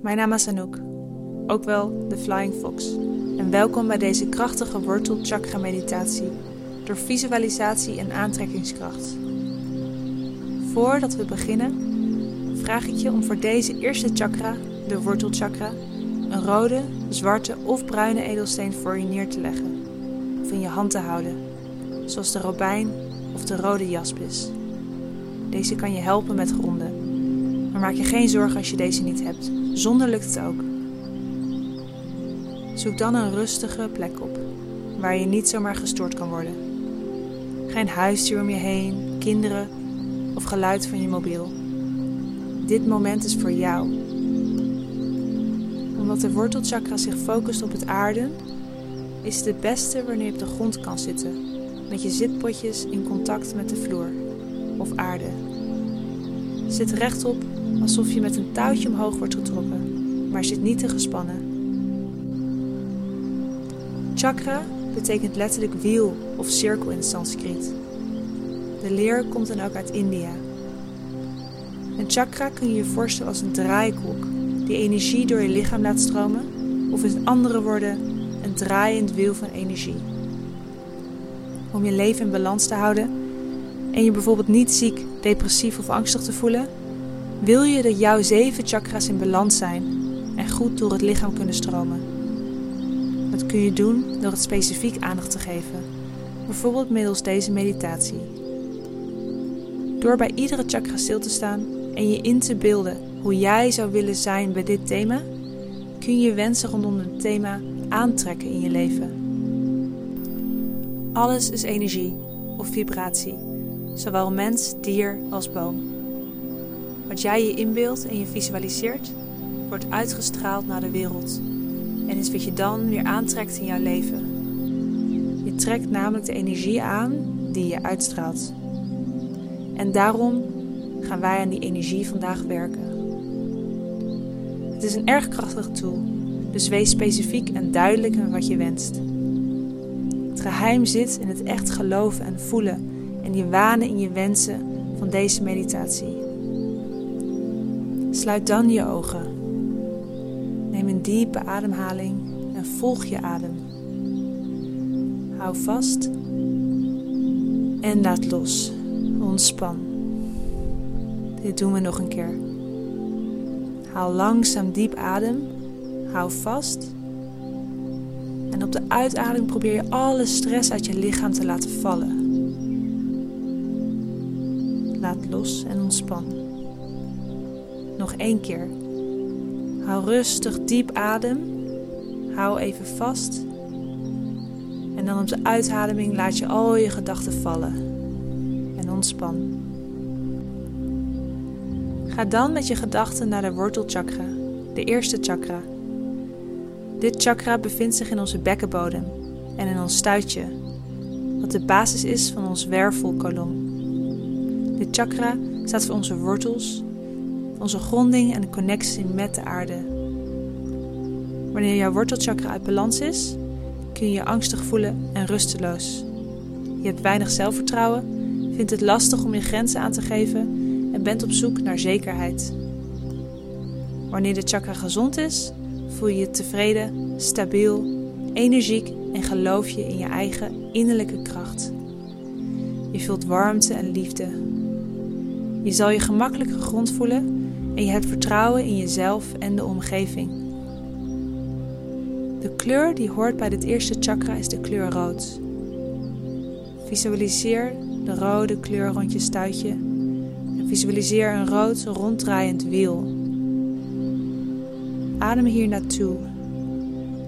Mijn naam is Anouk, ook wel de Flying Fox. En welkom bij deze krachtige wortel chakra meditatie door visualisatie en aantrekkingskracht. Voordat we beginnen, vraag ik je om voor deze eerste chakra, de wortelchakra, een rode, zwarte of bruine edelsteen voor je neer te leggen of in je hand te houden, zoals de robijn of de rode jaspis. Deze kan je helpen met gronden, maar maak je geen zorgen als je deze niet hebt. Zonder lukt het ook. Zoek dan een rustige plek op, waar je niet zomaar gestoord kan worden. Geen huisdier om je heen, kinderen of geluid van je mobiel. Dit moment is voor jou. Omdat de wortelchakra zich focust op het aarden, is het het beste wanneer je op de grond kan zitten, met je zitpotjes in contact met de vloer of aarde. Zit rechtop alsof je met een touwtje omhoog wordt getrokken, maar zit niet te gespannen. Chakra betekent letterlijk wiel of cirkel in Sanskriet. De leer komt dan ook uit India. Een chakra kun je je voorstellen als een draaikolk die energie door je lichaam laat stromen, of in andere woorden, een draaiend wiel van energie. Om je leven in balans te houden en je bijvoorbeeld niet ziek, depressief of angstig te voelen, wil je dat jouw zeven chakra's in balans zijn en goed door het lichaam kunnen stromen. Dat kun je doen door het specifiek aandacht te geven, bijvoorbeeld middels deze meditatie. Door bij iedere chakra stil te staan en je in te beelden hoe jij zou willen zijn bij dit thema, kun je wensen rondom het thema aantrekken in je leven. Alles is energie of vibratie, zowel mens, dier als boom. Wat jij je inbeeldt en je visualiseert, wordt uitgestraald naar de wereld en is wat je dan weer aantrekt in jouw leven. Je trekt namelijk de energie aan die je uitstraalt. En daarom gaan wij aan die energie vandaag werken. Het is een erg krachtig tool, dus wees specifiek en duidelijk met wat je wenst. Het geheim zit in het echt geloven en voelen en je wanen in je wensen van deze meditatie. Sluit dan je ogen. Neem een diepe ademhaling en volg je adem. Hou vast en laat los. Ontspan. Dit doen we nog een keer. Haal langzaam diep adem. Hou vast. En op de uitademing probeer je alle stress uit je lichaam te laten vallen. Laat los en ontspan. Nog één keer. Hou rustig diep adem. Hou even vast. En dan op de uitademing laat je al je gedachten vallen. En ontspan. Ga dan met je gedachten naar de wortelchakra, de eerste chakra. Dit chakra bevindt zich in onze bekkenbodem en in ons stuitje, wat de basis is van ons wervelkolom. Dit chakra staat voor onze wortels, onze gronding en connectie met de aarde. Wanneer jouw wortelchakra uit balans is, kun je je angstig voelen en rusteloos. Je hebt weinig zelfvertrouwen, vindt het lastig om je grenzen aan te geven en bent op zoek naar zekerheid. Wanneer de chakra gezond is, voel je je tevreden, stabiel, energiek en geloof je in je eigen innerlijke kracht. Je voelt warmte en liefde. Je zal je gemakkelijk gegrond voelen en je hebt vertrouwen in jezelf en de omgeving. De kleur die hoort bij dit eerste chakra is de kleur rood. Visualiseer de rode kleur rond je stuitje en visualiseer een rood ronddraaiend wiel. Adem hier naartoe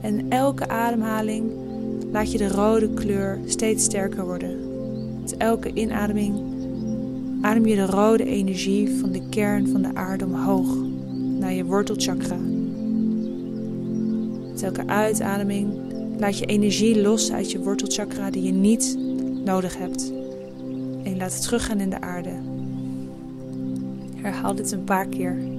en elke ademhaling laat je de rode kleur steeds sterker worden. Met elke inademing adem je de rode energie van de kern van de aarde omhoog naar je wortelchakra. Met elke uitademing laat je energie los uit je wortelchakra die je niet nodig hebt. En laat het teruggaan in de aarde. Herhaal dit een paar keer.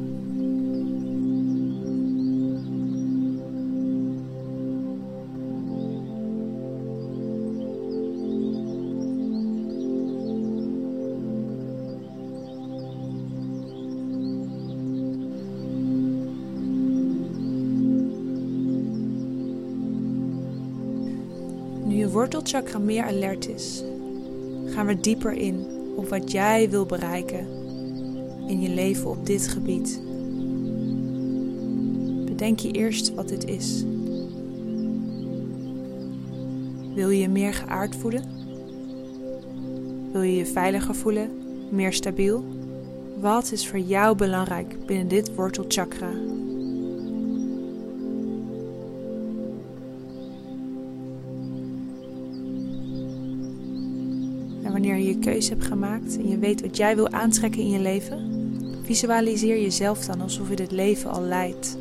Wortelchakra meer alert is, gaan we dieper in op wat jij wil bereiken in je leven op dit gebied. Bedenk je eerst wat dit is. Wil je je meer geaard voelen? Wil je je veiliger voelen, meer stabiel? Wat is voor jou belangrijk binnen dit wortelchakra? Wanneer je je keuze hebt gemaakt en je weet wat jij wil aantrekken in je leven, visualiseer jezelf dan alsof je dit leven al leidt.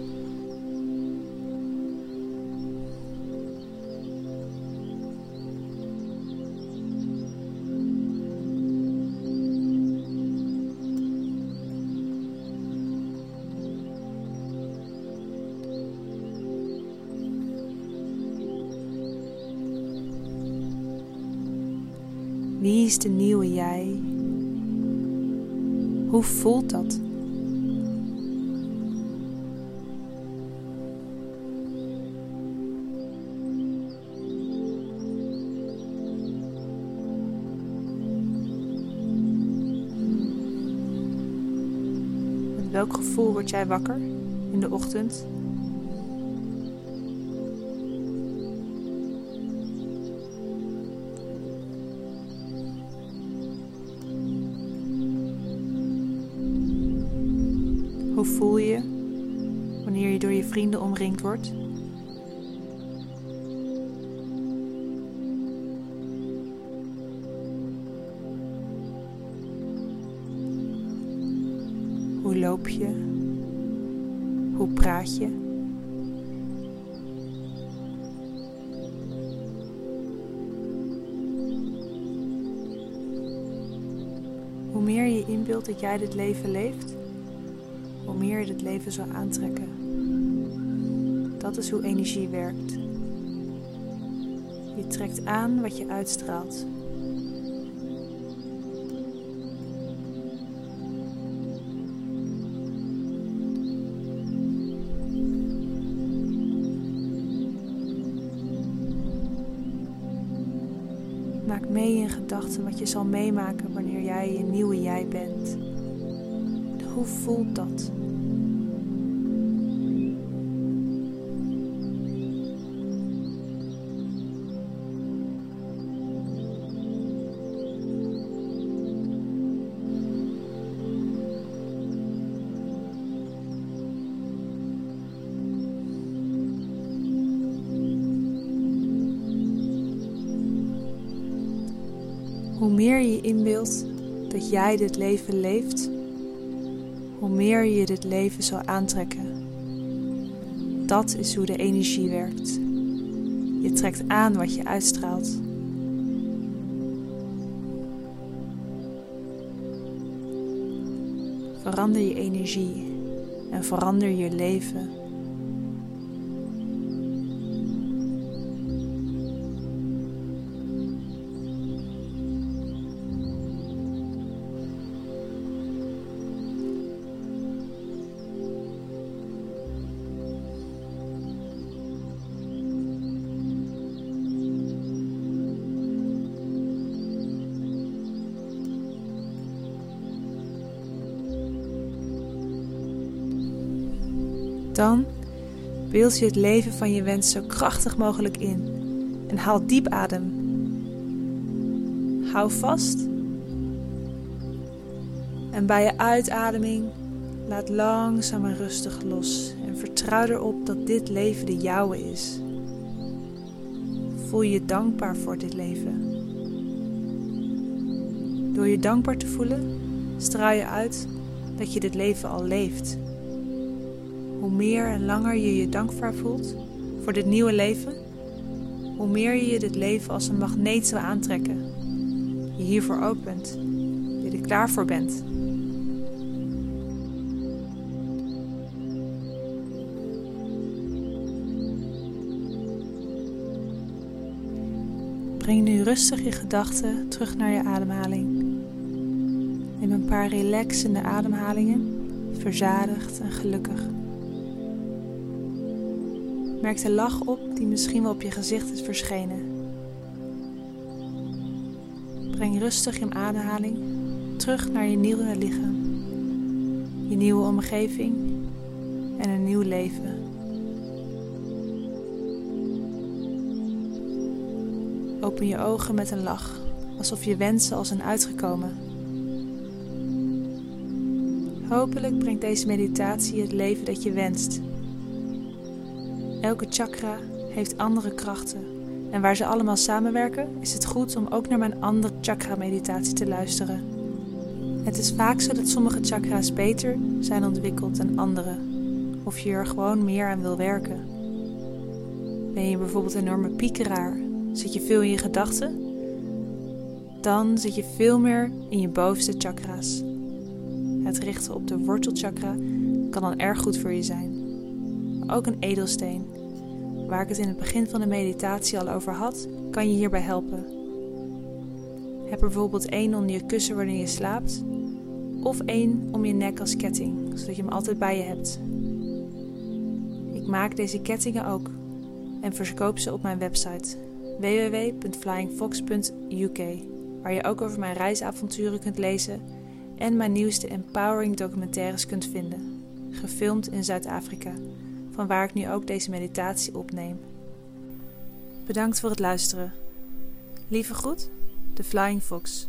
Wie is de nieuwe jij? Hoe voelt dat? Met welk gevoel word jij wakker in de ochtend? Hoe voel je wanneer je door je vrienden omringd wordt? Hoe loop je? Hoe praat je? Hoe meer je inbeeldt dat jij dit leven leeft, meer je het leven zal aantrekken. Dat is hoe energie werkt. Je trekt aan wat je uitstraalt. Maak mee in gedachten wat je zal meemaken wanneer jij je nieuwe jij bent. Hoe voelt dat? Meer je inbeeldt dat jij dit leven leeft, hoe meer je dit leven zal aantrekken. Dat is hoe de energie werkt. Je trekt aan wat je uitstraalt. Verander je energie en verander je leven. Dan beeld je het leven van je wens zo krachtig mogelijk in en haal diep adem. Hou vast. En bij je uitademing laat langzaam en rustig los en vertrouw erop dat dit leven de jouwe is. Voel je dankbaar voor dit leven. Door je dankbaar te voelen, straal je uit dat je dit leven al leeft. Hoe meer en langer je je dankbaar voelt voor dit nieuwe leven, hoe meer je dit leven als een magneet zou aantrekken. Je hiervoor opent, je er klaar voor bent. Breng nu rustig je gedachten terug naar je ademhaling. Neem een paar relaxende ademhalingen, verzadigd en gelukkig. Merk de lach op die misschien wel op je gezicht is verschenen. Breng rustig je ademhaling terug naar je nieuwe lichaam, je nieuwe omgeving en een nieuw leven. Open je ogen met een lach, alsof je wensen al zijn uitgekomen. Hopelijk brengt deze meditatie het leven dat je wenst. Elke chakra heeft andere krachten en waar ze allemaal samenwerken, is het goed om ook naar mijn andere chakra-meditatie te luisteren. Het is vaak zo dat sommige chakra's beter zijn ontwikkeld dan andere, of je er gewoon meer aan wil werken. Ben je bijvoorbeeld een enorme piekeraar? Zit je veel in je gedachten? Dan zit je veel meer in je bovenste chakra's. Het richten op de wortelchakra kan dan erg goed voor je zijn. Ook een edelsteen waar ik het in het begin van de meditatie al over had, kan je hierbij helpen. Heb er bijvoorbeeld één onder je kussen wanneer je slaapt, of één om je nek als ketting, zodat je hem altijd bij je hebt. Ik maak deze kettingen ook en verkoop ze op mijn website www.flyingfox.uk, waar je ook over mijn reisavonturen kunt lezen en mijn nieuwste empowering documentaires kunt vinden, gefilmd in Zuid-Afrika van waar ik nu ook deze meditatie opneem. Bedankt voor het luisteren. Lieve groet, de Flying Fox.